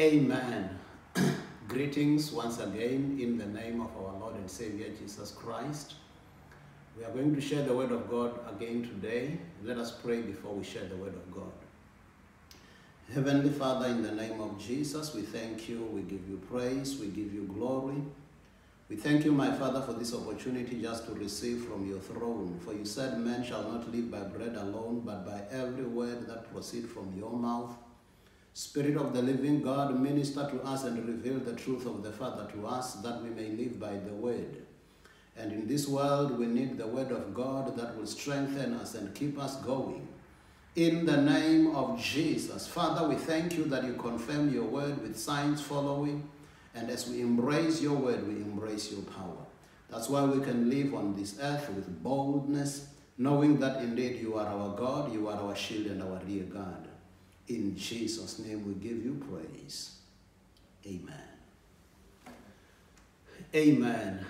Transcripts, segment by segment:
Amen. Greetings once again in the name of our Lord and Savior Jesus Christ. We are going to share the Word of God again today. Let us pray before we share the Word of God. Heavenly Father, in the name of Jesus, we thank you, we give you praise, we give you glory. We thank you, my Father, for this opportunity just to receive from your throne. For you said, Man shall not live by bread alone, but by every word that proceeds from your mouth. Spirit of the living God, minister to us and reveal the truth of the Father to us that we may live by the word. And in this world, we need the word of God that will strengthen us and keep us going. In the name of Jesus. Father, we thank you that you confirm your word with signs following. And as we embrace your word, we embrace your power. That's why we can live on this earth with boldness, knowing that indeed you are our God, you are our shield and our rear guard. In Jesus' name we give you praise. Amen. Amen.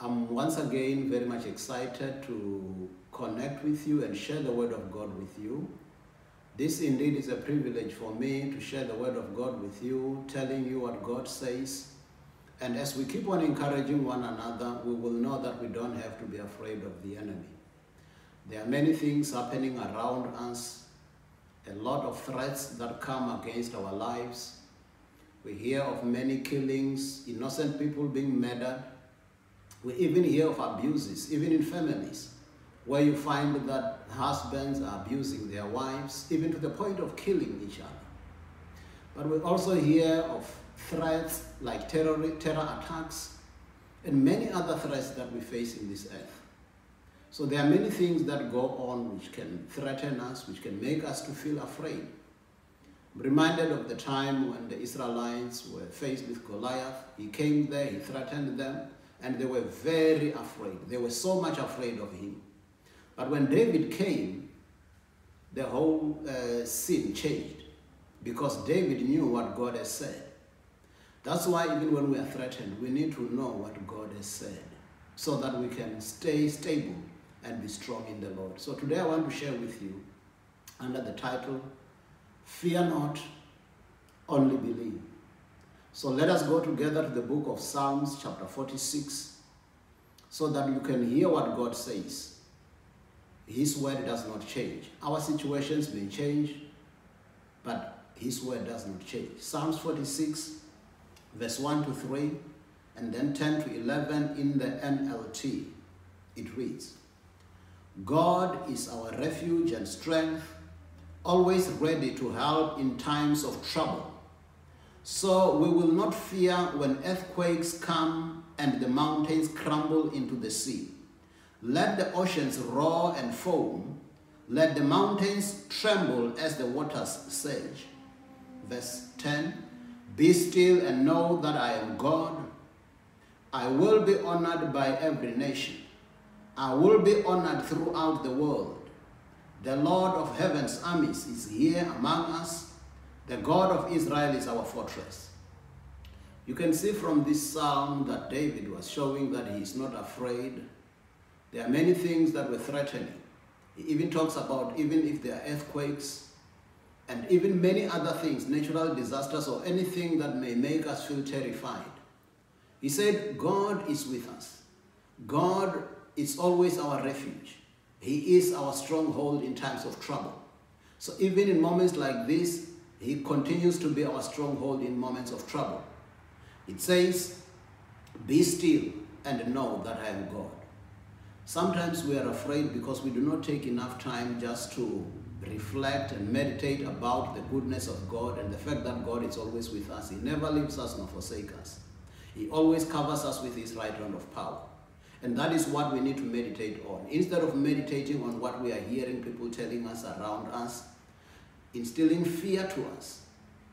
I'm once again very much excited to connect with you and share the word of God with you. This indeed is a privilege for me to share the word of God with you, telling you what God says. And as we keep on encouraging one another, we will know that we don't have to be afraid of the enemy. There are many things happening around us, a lot of threats that come against our lives. We hear of many killings, innocent people being murdered. We even hear of abuses, even in families, where you find that husbands are abusing their wives, even to the point of killing each other. But we also hear of threats like terror, terror attacks and many other threats that we face in this earth. So there are many things that go on which can threaten us, which can make us to feel afraid. I'm reminded of the time when the Israelites were faced with Goliath. He came there, he threatened them, and they were very afraid. They were so much afraid of him. But when David came, the whole uh, scene changed because David knew what God has said. That's why even when we are threatened, we need to know what God has said so that we can stay stable and be strong in the Lord. So today I want to share with you under the title, Fear Not, Only Believe. So let us go together to the book of Psalms, chapter 46, so that you can hear what God says. His word does not change. Our situations may change, but His word does not change. Psalms 46, verse 1 to 3, and then 10 to 11 in the NLT. It reads, God is our refuge and strength, always ready to help in times of trouble. So we will not fear when earthquakes come and the mountains crumble into the sea. Let the oceans roar and foam. Let the mountains tremble as the waters surge. Verse 10 Be still and know that I am God. I will be honored by every nation. I will be honored throughout the world. The Lord of heaven's armies is here among us. The God of Israel is our fortress. You can see from this psalm that David was showing that he is not afraid. There are many things that were threatening. He even talks about even if there are earthquakes and even many other things, natural disasters or anything that may make us feel terrified. He said, God is with us. God is always our refuge. He is our stronghold in times of trouble. So even in moments like this, he continues to be our stronghold in moments of trouble. It says, Be still and know that I am God. Sometimes we are afraid because we do not take enough time just to reflect and meditate about the goodness of God and the fact that God is always with us. He never leaves us nor forsakes us. He always covers us with his right hand of power. And that is what we need to meditate on. Instead of meditating on what we are hearing people telling us around us, instilling fear to us,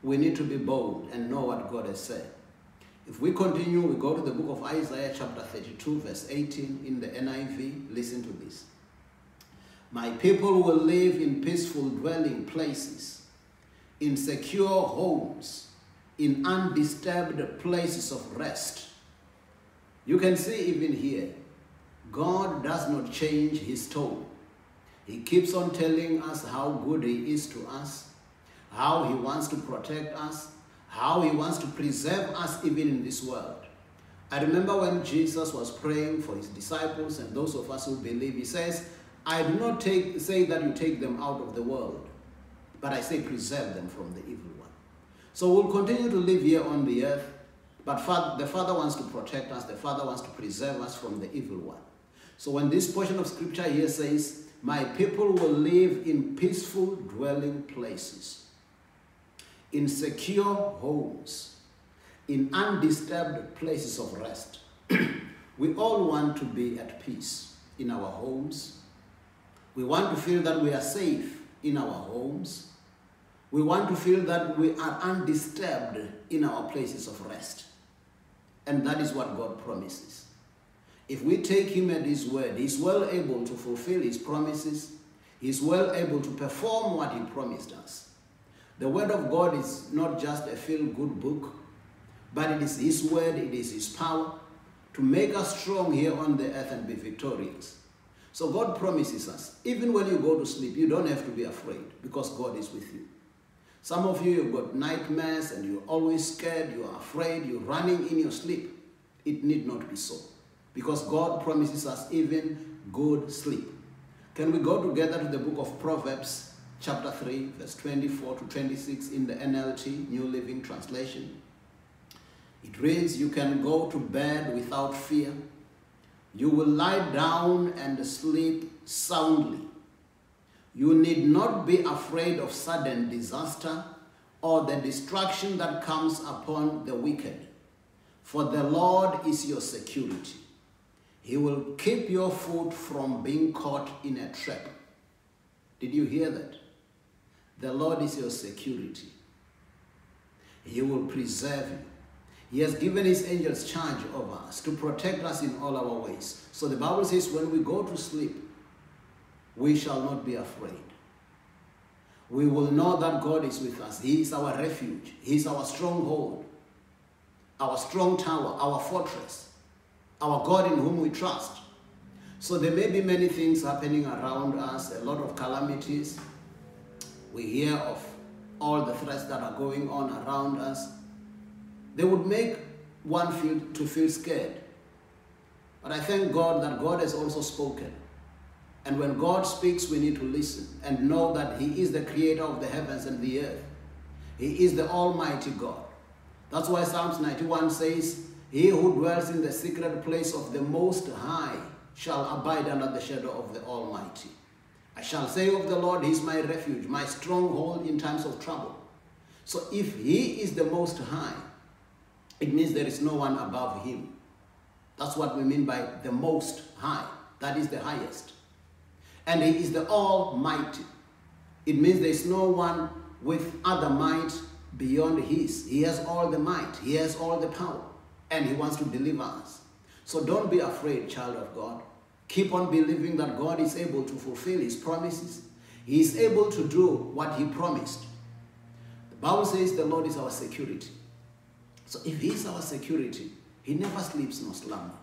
we need to be bold and know what God has said. If we continue, we go to the book of Isaiah, chapter 32, verse 18 in the NIV. Listen to this. My people will live in peaceful dwelling places, in secure homes, in undisturbed places of rest. You can see even here, God does not change his tone. He keeps on telling us how good he is to us, how He wants to protect us, how He wants to preserve us even in this world. I remember when Jesus was praying for His disciples and those of us who believe, He says, I do not take, say that you take them out of the world, but I say preserve them from the evil one. So we'll continue to live here on the earth, but the Father wants to protect us, the Father wants to preserve us from the evil one. So when this portion of scripture here says, My people will live in peaceful dwelling places, in secure homes, in undisturbed places of rest. we all want to be at peace in our homes. We want to feel that we are safe in our homes. We want to feel that we are undisturbed in our places of rest. And that is what God promises. If we take him at his word, he's well able to fulfill his promises. He's well able to perform what he promised us. The word of God is not just a feel-good book, but it is his word, it is his power to make us strong here on the earth and be victorious. So God promises us, even when you go to sleep, you don't have to be afraid because God is with you. Some of you, you've got nightmares and you're always scared, you're afraid, you're running in your sleep. It need not be so because God promises us even good sleep. Can we go together to the book of Proverbs, chapter 3, verse 24 to 26 in the NLT, New Living Translation? It reads, You can go to bed without fear. You will lie down and sleep soundly. You need not be afraid of sudden disaster or the destruction that comes upon the wicked, for the Lord is your security. He will keep your foot from being caught in a trap. Did you hear that? The Lord is your security. He will preserve you. He has given his angels charge over us to protect us in all our ways. So the Bible says when we go to sleep, we shall not be afraid. We will know that God is with us. He is our refuge. He is our stronghold, our strong tower, our fortress our God in whom we trust. So there may be many things happening around us, a lot of calamities. We hear of all the threats that are going on around us. They would make one feel to feel scared. But I thank God that God has also spoken. And when God speaks, we need to listen and know that He is the creator of the heavens and the earth. He is the Almighty God. That's why Psalms 91 says, he who dwells in the secret place of the Most High shall abide under the shadow of the Almighty. I shall say of the Lord, He is my refuge, my stronghold in times of trouble. So if He is the Most High, it means there is no one above Him. That's what we mean by the Most High. That is the highest. And He is the Almighty. It means there is no one with other might beyond His. He has all the might. He has all the power and he wants to deliver us. So don't be afraid, child of God. Keep on believing that God is able to fulfill his promises. He is able to do what he promised. The Bible says the Lord is our security. So if he is our security, he never sleeps nor slumber.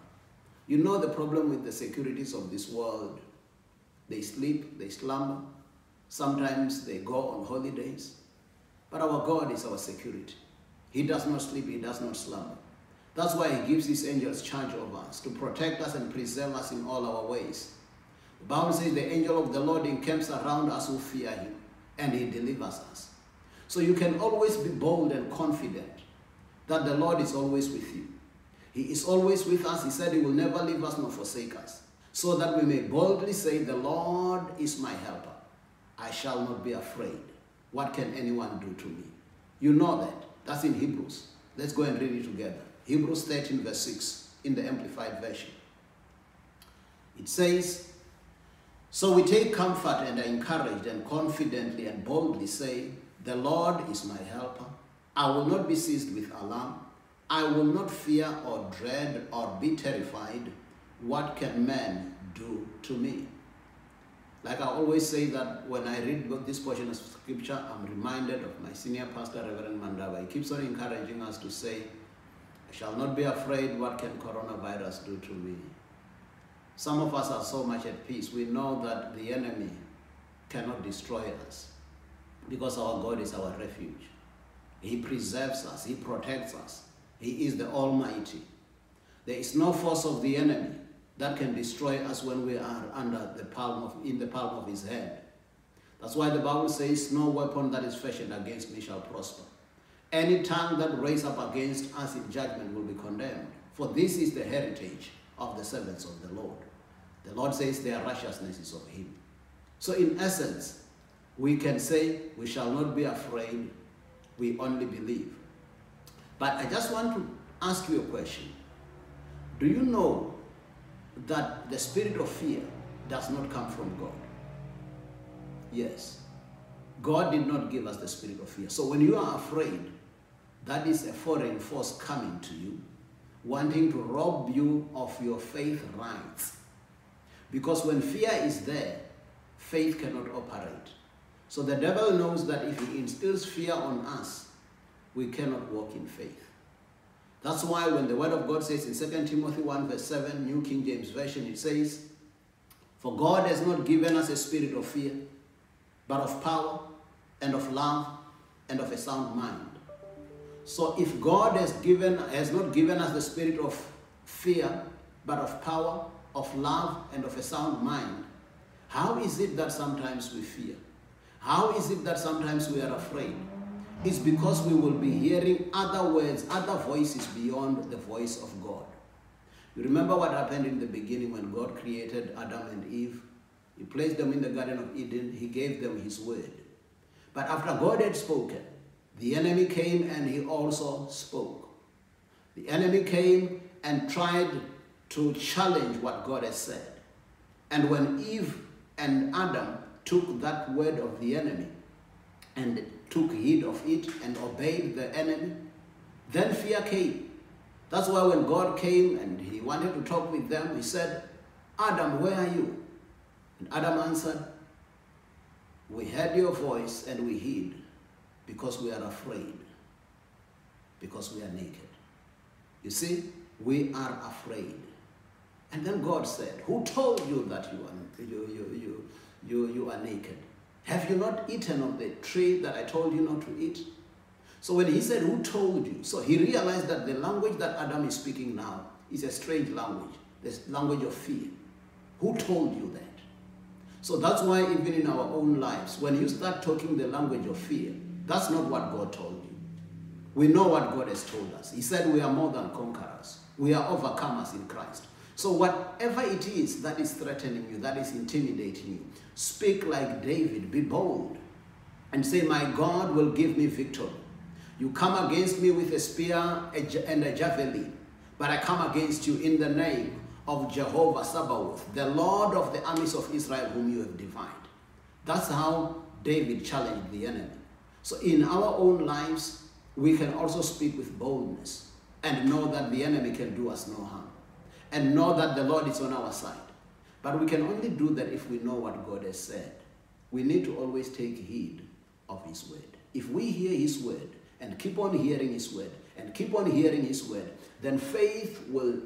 You know the problem with the securities of this world. They sleep, they slumber. Sometimes they go on holidays. But our God is our security. He does not sleep, he does not slumber. That's why he gives his angels charge over us, to protect us and preserve us in all our ways. The Bible says the angel of the Lord encamps around us who fear him, and he delivers us. So you can always be bold and confident that the Lord is always with you. He is always with us. He said he will never leave us nor forsake us. So that we may boldly say, the Lord is my helper. I shall not be afraid. What can anyone do to me? You know that. That's in Hebrews. Let's go and read it together. Hebrews 13 verse 6 in the Amplified Version. It says, So we take comfort and are encouraged and confidently and boldly say, The Lord is my helper. I will not be seized with alarm. I will not fear or dread or be terrified. What can man do to me? Like I always say that when I read this portion of scripture, I'm reminded of my senior pastor, Reverend Mandava. He keeps on encouraging us to say, I shall not be afraid what can coronavirus do to me. Some of us are so much at peace. We know that the enemy cannot destroy us. because our God is our refuge. He preserves us, He protects us. He is the Almighty. There is no force of the enemy that can destroy us when we are under the palm of, in the palm of His hand. That's why the Bible says, No weapon that is fashioned against me shall prosper. Any tongue that raise up against us in judgment will be condemned. For this is the heritage of the servants of the Lord. The Lord says their righteousness is of Him. So, in essence, we can say we shall not be afraid, we only believe. But I just want to ask you a question. Do you know that the spirit of fear does not come from God? Yes. God did not give us the spirit of fear. So when you are afraid, that is a foreign force coming to you, wanting to rob you of your faith rights. Because when fear is there, faith cannot operate. So the devil knows that if he instills fear on us, we cannot walk in faith. That's why when the word of God says in 2 Timothy 1 verse 7, New King James Version, it says, For God has not given us a spirit of fear, but of power and of love and of a sound mind. So if God has given has not given us the spirit of fear, but of power, of love, and of a sound mind, how is it that sometimes we fear? How is it that sometimes we are afraid? It's because we will be hearing other words, other voices beyond the voice of God. You remember what happened in the beginning when God created Adam and Eve? He placed them in the Garden of Eden, He gave them His word. But after God had spoken, the enemy came and he also spoke. The enemy came and tried to challenge what God has said. And when Eve and Adam took that word of the enemy and took heed of it and obeyed the enemy, then fear came. That's why when God came and he wanted to talk with them, he said, Adam, where are you? And Adam answered, We heard your voice and we hid because we are afraid, because we are naked. You see, we are afraid. And then God said, Who told you that you are, you, you, you, you, you are naked? Have you not eaten of the tree that I told you not to eat? So when he said, Who told you? So he realized that the language that Adam is speaking now is a strange language, the language of fear. Who told you that? So that's why, even in our own lives, when you start talking the language of fear, that's not what God told you. We know what God has told us. He said we are more than conquerors, we are overcomers in Christ. So, whatever it is that is threatening you, that is intimidating you, speak like David, be bold, and say, My God will give me victory. You come against me with a spear and a javelin, but I come against you in the name of Jehovah Sabaoth, the Lord of the armies of Israel, whom you have defied. That's how David challenged the enemy. So, in our own lives, we can also speak with boldness and know that the enemy can do us no harm and know that the Lord is on our side. But we can only do that if we know what God has said. We need to always take heed of His word. If we hear His word and keep on hearing His word and keep on hearing His word, then faith will,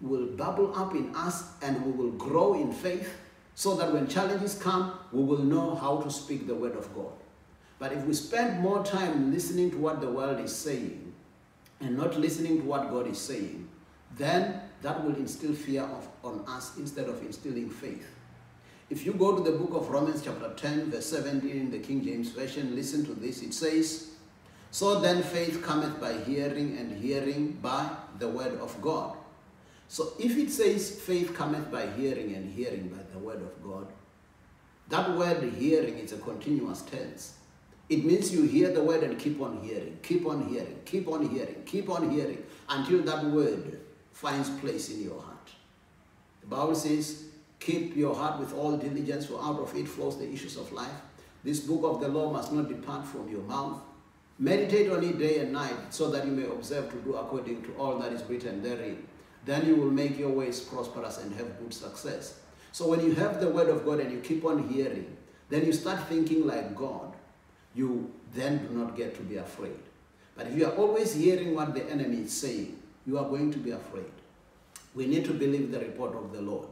will bubble up in us and we will grow in faith so that when challenges come, we will know how to speak the word of God. But if we spend more time listening to what the world is saying and not listening to what God is saying, then that will instill fear of, on us instead of instilling faith. If you go to the book of Romans, chapter 10, verse 17, in the King James Version, listen to this. It says, So then faith cometh by hearing, and hearing by the word of God. So if it says faith cometh by hearing, and hearing by the word of God, that word hearing is a continuous tense. It means you hear the word and keep on hearing, keep on hearing, keep on hearing, keep on hearing until that word finds place in your heart. The Bible says, Keep your heart with all diligence, for out of it flows the issues of life. This book of the law must not depart from your mouth. Meditate on it day and night, so that you may observe to do according to all that is written therein. Then you will make your ways prosperous and have good success. So when you have the word of God and you keep on hearing, then you start thinking like God. You then do not get to be afraid. But if you are always hearing what the enemy is saying, you are going to be afraid. We need to believe the report of the Lord.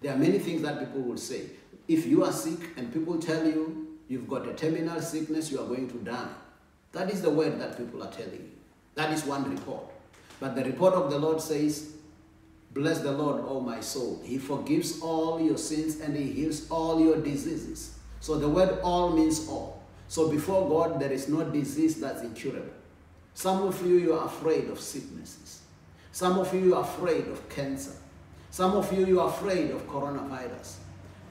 There are many things that people will say. If you are sick and people tell you You've got a terminal sickness, you are going to die. That is the word that people are telling you. That is one report. But the report of the Lord says, Bless the Lord, O my soul. He forgives all your sins and He heals all your diseases. So the word all means all. So before God, there is no disease that's incurable. Some of you, you are afraid of sicknesses. Some of you, are afraid of cancer. Some of you, you are afraid of coronavirus.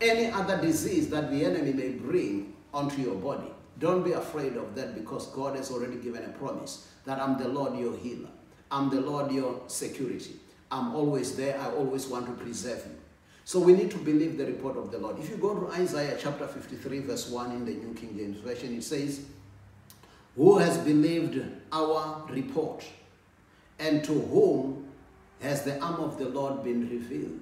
Any other disease that the enemy may bring onto your body, don't be afraid of that because God has already given a promise that I'm the Lord your healer. I'm the Lord your security. I'm always there. I always want to preserve you. So we need to believe the report of the Lord. If you go to Isaiah chapter 53, verse 1 in the New King James Version, it says, Who has believed our report? And to whom has the arm of the Lord been revealed?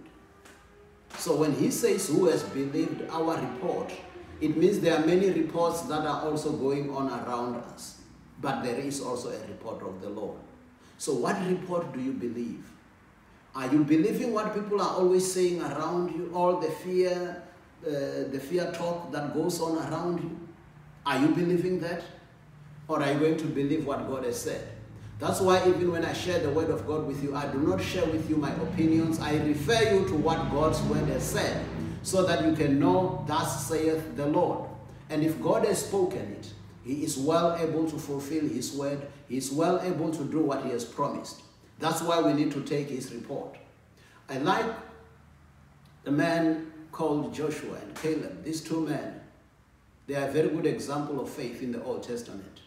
So when he says, Who has believed our report? It means there are many reports that are also going on around us. But there is also a report of the Lord. So what report do you believe? Are you believing what people are always saying around you? All the fear, uh, the fear talk that goes on around you? Are you believing that? Or are you going to believe what God has said? That's why even when I share the word of God with you, I do not share with you my opinions. I refer you to what God's word has said so that you can know, thus saith the Lord. And if God has spoken it, he is well able to fulfill his word. He is well able to do what he has promised. That's why we need to take his report. I like the man called Joshua and Caleb, these two men. They are a very good example of faith in the Old Testament.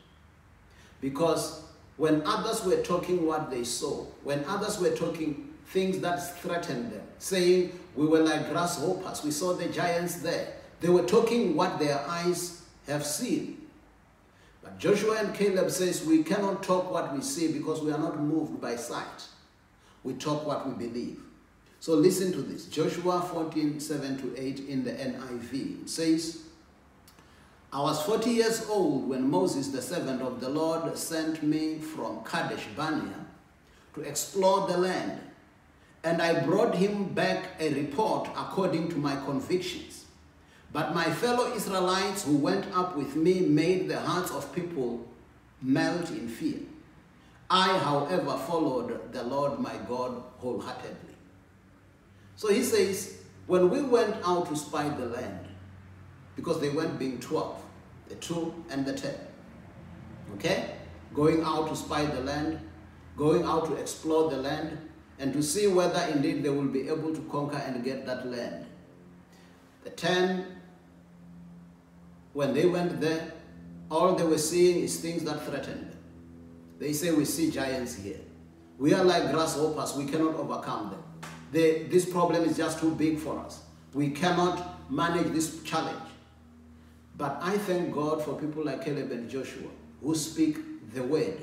Because when others were talking what they saw, when others were talking things that threatened them, saying, We were like grasshoppers, we saw the giants there, they were talking what their eyes have seen. But Joshua and Caleb says we cannot talk what we see because we are not moved by sight. We talk what we believe. So listen to this. Joshua 14, 7 to 8 in the NIV. It says, I was 40 years old when Moses, the servant of the Lord, sent me from Kadesh Barnea to explore the land. And I brought him back a report according to my convictions. But my fellow Israelites who went up with me made the hearts of people melt in fear. I, however, followed the Lord my God wholeheartedly. So he says, when we went out to spy the land, because they went being 12, the two and the ten, okay? Going out to spy the land, going out to explore the land, and to see whether indeed they will be able to conquer and get that land. The ten when they went there, all they were seeing is things that threatened them. They say, we see giants here. We are like grasshoppers. We cannot overcome them. They, this problem is just too big for us. We cannot manage this challenge. But I thank God for people like Caleb and Joshua who speak the word.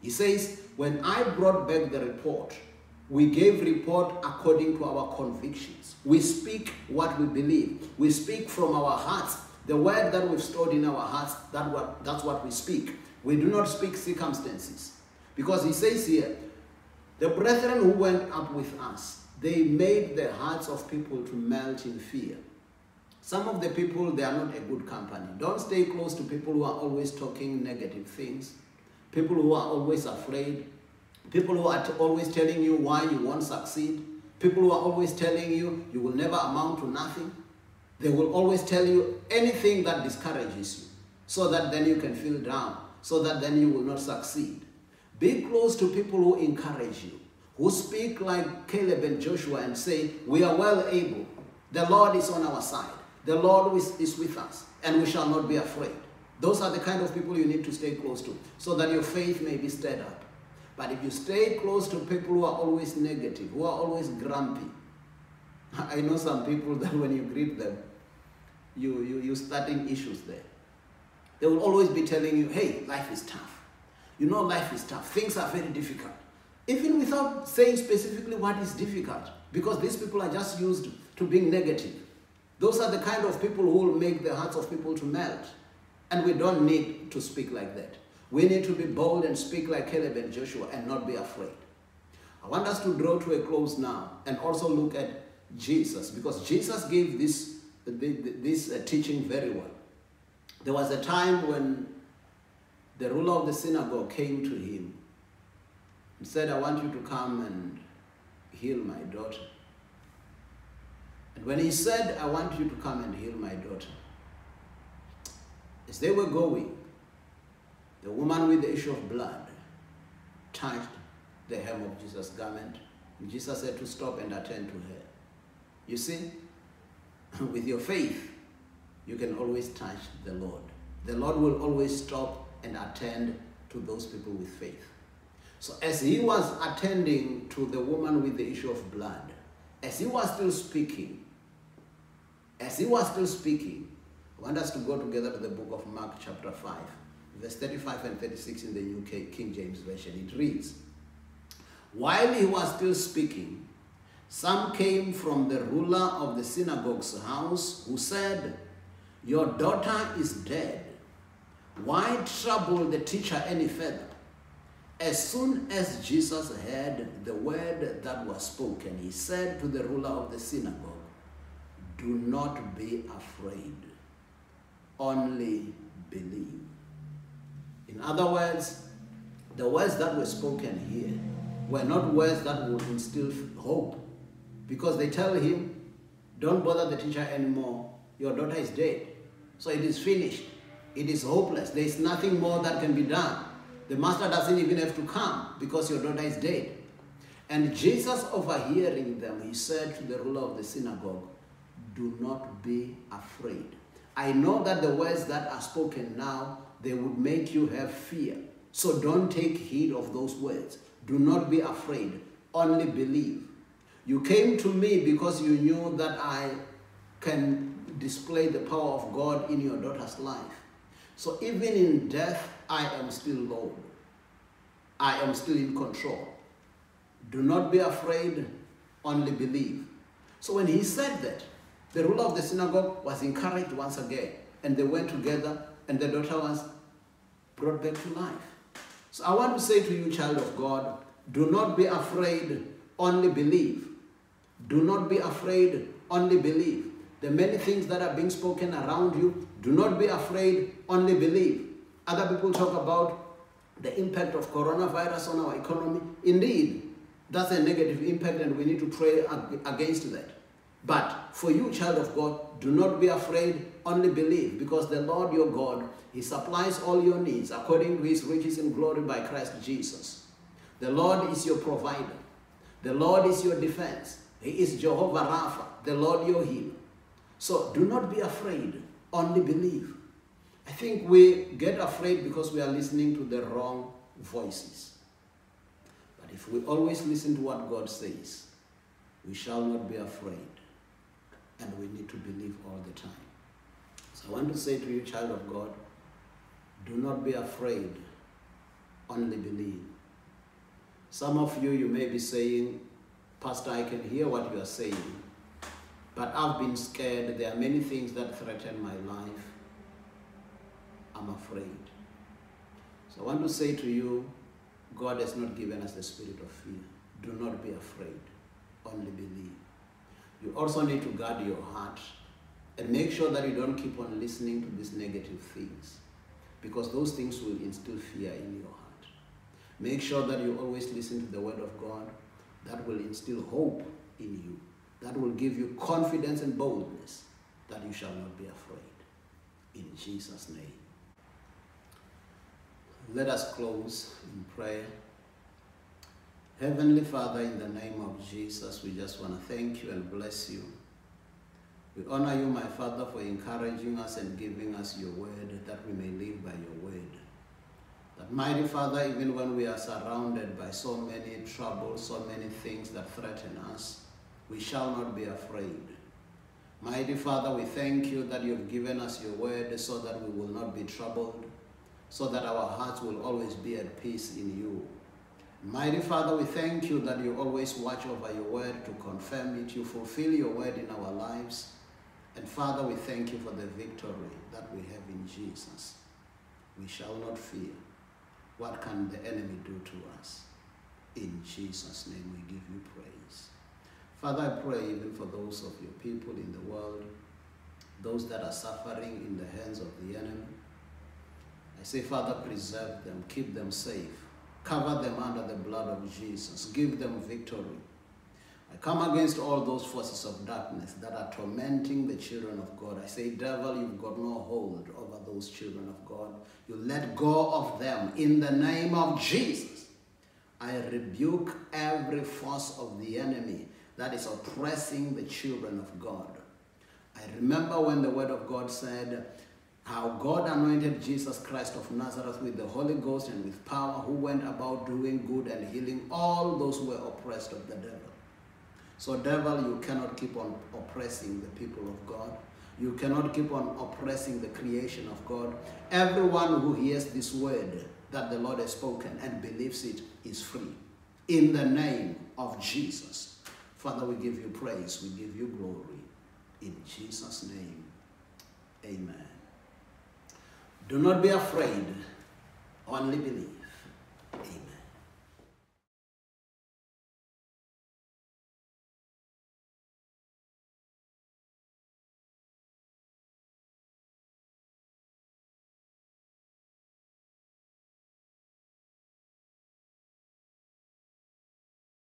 He says, when I brought back the report, we gave report according to our convictions. We speak what we believe. We speak from our hearts the word that we've stored in our hearts, that what, that's what we speak. We do not speak circumstances. Because he says here, the brethren who went up with us, they made the hearts of people to melt in fear. Some of the people, they are not a good company. Don't stay close to people who are always talking negative things, people who are always afraid, people who are always telling you why you won't succeed, people who are always telling you you will never amount to nothing. They will always tell you anything that discourages you so that then you can feel down, so that then you will not succeed. Be close to people who encourage you, who speak like Caleb and Joshua and say, We are well able. The Lord is on our side. The Lord is with us, and we shall not be afraid. Those are the kind of people you need to stay close to so that your faith may be stirred up. But if you stay close to people who are always negative, who are always grumpy, I know some people that when you greet them, you, you, you're starting issues there. They will always be telling you, hey, life is tough. You know life is tough. Things are very difficult. Even without saying specifically what is difficult, because these people are just used to being negative. Those are the kind of people who will make the hearts of people to melt. And we don't need to speak like that. We need to be bold and speak like Caleb and Joshua and not be afraid. I want us to draw to a close now and also look at Jesus because Jesus gave this, this uh, teaching very well. There was a time when the ruler of the synagogue came to him and said, I want you to come and heal my daughter. And when he said, I want you to come and heal my daughter, as they were going, the woman with the issue of blood touched the hem of Jesus' garment. And Jesus said to stop and attend to her. You see, with your faith, you can always touch the Lord. The Lord will always stop and attend to those people with faith. So, as he was attending to the woman with the issue of blood, as he was still speaking, as he was still speaking, I want us to go together to the book of Mark, chapter 5, verse 35 and 36 in the UK King James Version. It reads While he was still speaking, some came from the ruler of the synagogue's house who said, Your daughter is dead. Why trouble the teacher any further? As soon as Jesus heard the word that was spoken, he said to the ruler of the synagogue, Do not be afraid, only believe. In other words, the words that were spoken here were not words that would instill hope because they tell him, Don't bother the teacher anymore, your daughter is dead. So it is finished. It is hopeless. There is nothing more that can be done. The master doesn't even have to come because your daughter is dead. And Jesus, overhearing them, he said to the ruler of the synagogue, Do not be afraid. I know that the words that are spoken now, they would make you have fear. So don't take heed of those words. Do not be afraid. Only believe. You came to me because you knew that I can display the power of God in your daughter's life. So even in death, I am still Lord. I am still in control. Do not be afraid, only believe. So when he said that, the ruler of the synagogue was encouraged once again, and they went together, and the daughter was brought back to life. So I want to say to you, child of God, do not be afraid, only believe. Do not be afraid, only believe. The many things that are being spoken around you, do not be afraid, only believe. Other people talk about the impact of coronavirus on our economy. Indeed, that's a negative impact, and we need to pray against that. But for you, child of God, do not be afraid, only believe, because the Lord your God, He supplies all your needs according to His riches in glory by Christ Jesus. The Lord is your provider, the Lord is your defense. He is Jehovah Rapha, the Lord your healer. So do not be afraid, only believe. I think we get afraid because we are listening to the wrong voices. But if we always listen to what God says, we shall not be afraid. And we need to believe all the time. So I want to say to you, child of God, do not be afraid, only believe. Some of you, you may be saying, Pastor, I can hear what you are saying, but I've been scared. There are many things that threaten my life. I'm afraid. So I want to say to you, God has not given us the spirit of fear. Do not be afraid, only believe. You also need to guard your heart and make sure that you don't keep on listening to these negative things because those things will instill fear in your heart. Make sure that you always listen to the word of God that will instill hope in you, that will give you confidence and boldness that you shall not be afraid. In Jesus' name. Let us close in prayer. Heavenly Father, in the name of Jesus, we just want to thank you and bless you. We honor you, my Father, for encouraging us and giving us your word that we may live by your word. That mighty Father, even when we are surrounded by so many troubles, so many things that threaten us, we shall not be afraid. Mighty Father, we thank you that you've given us your word so that we will not be troubled, so that our hearts will always be at peace in you. Mighty Father, we thank you that you always watch over your word to confirm it. You fulfill your word in our lives. And Father, we thank you for the victory that we have in Jesus. We shall not fear. What can the enemy do to us? In Jesus' name we give you praise. Father, I pray even for those of your people in the world those that are suffering in the hands of the enemy. I say, Father, preserve them, keep them safe, cover them under the blood of Jesus, give them victory. I come against all those forces of darkness that are tormenting the children of God. I say, devil, you've got no hold over those children of God. You let go of them in the name of Jesus. I rebuke every force of the enemy that is oppressing the children of God. I remember when the word of God said, how God anointed Jesus Christ of Nazareth with the Holy Ghost and with power, who went about doing good and healing all those who were oppressed of the devil. So, devil, you cannot keep on oppressing the people of God. You cannot keep on oppressing the creation of God. Everyone who hears this word that the Lord has spoken and believes it is free. In the name of Jesus. Father, we give you praise. We give you glory. In Jesus' name, amen. Do not be afraid, only believe. Amen.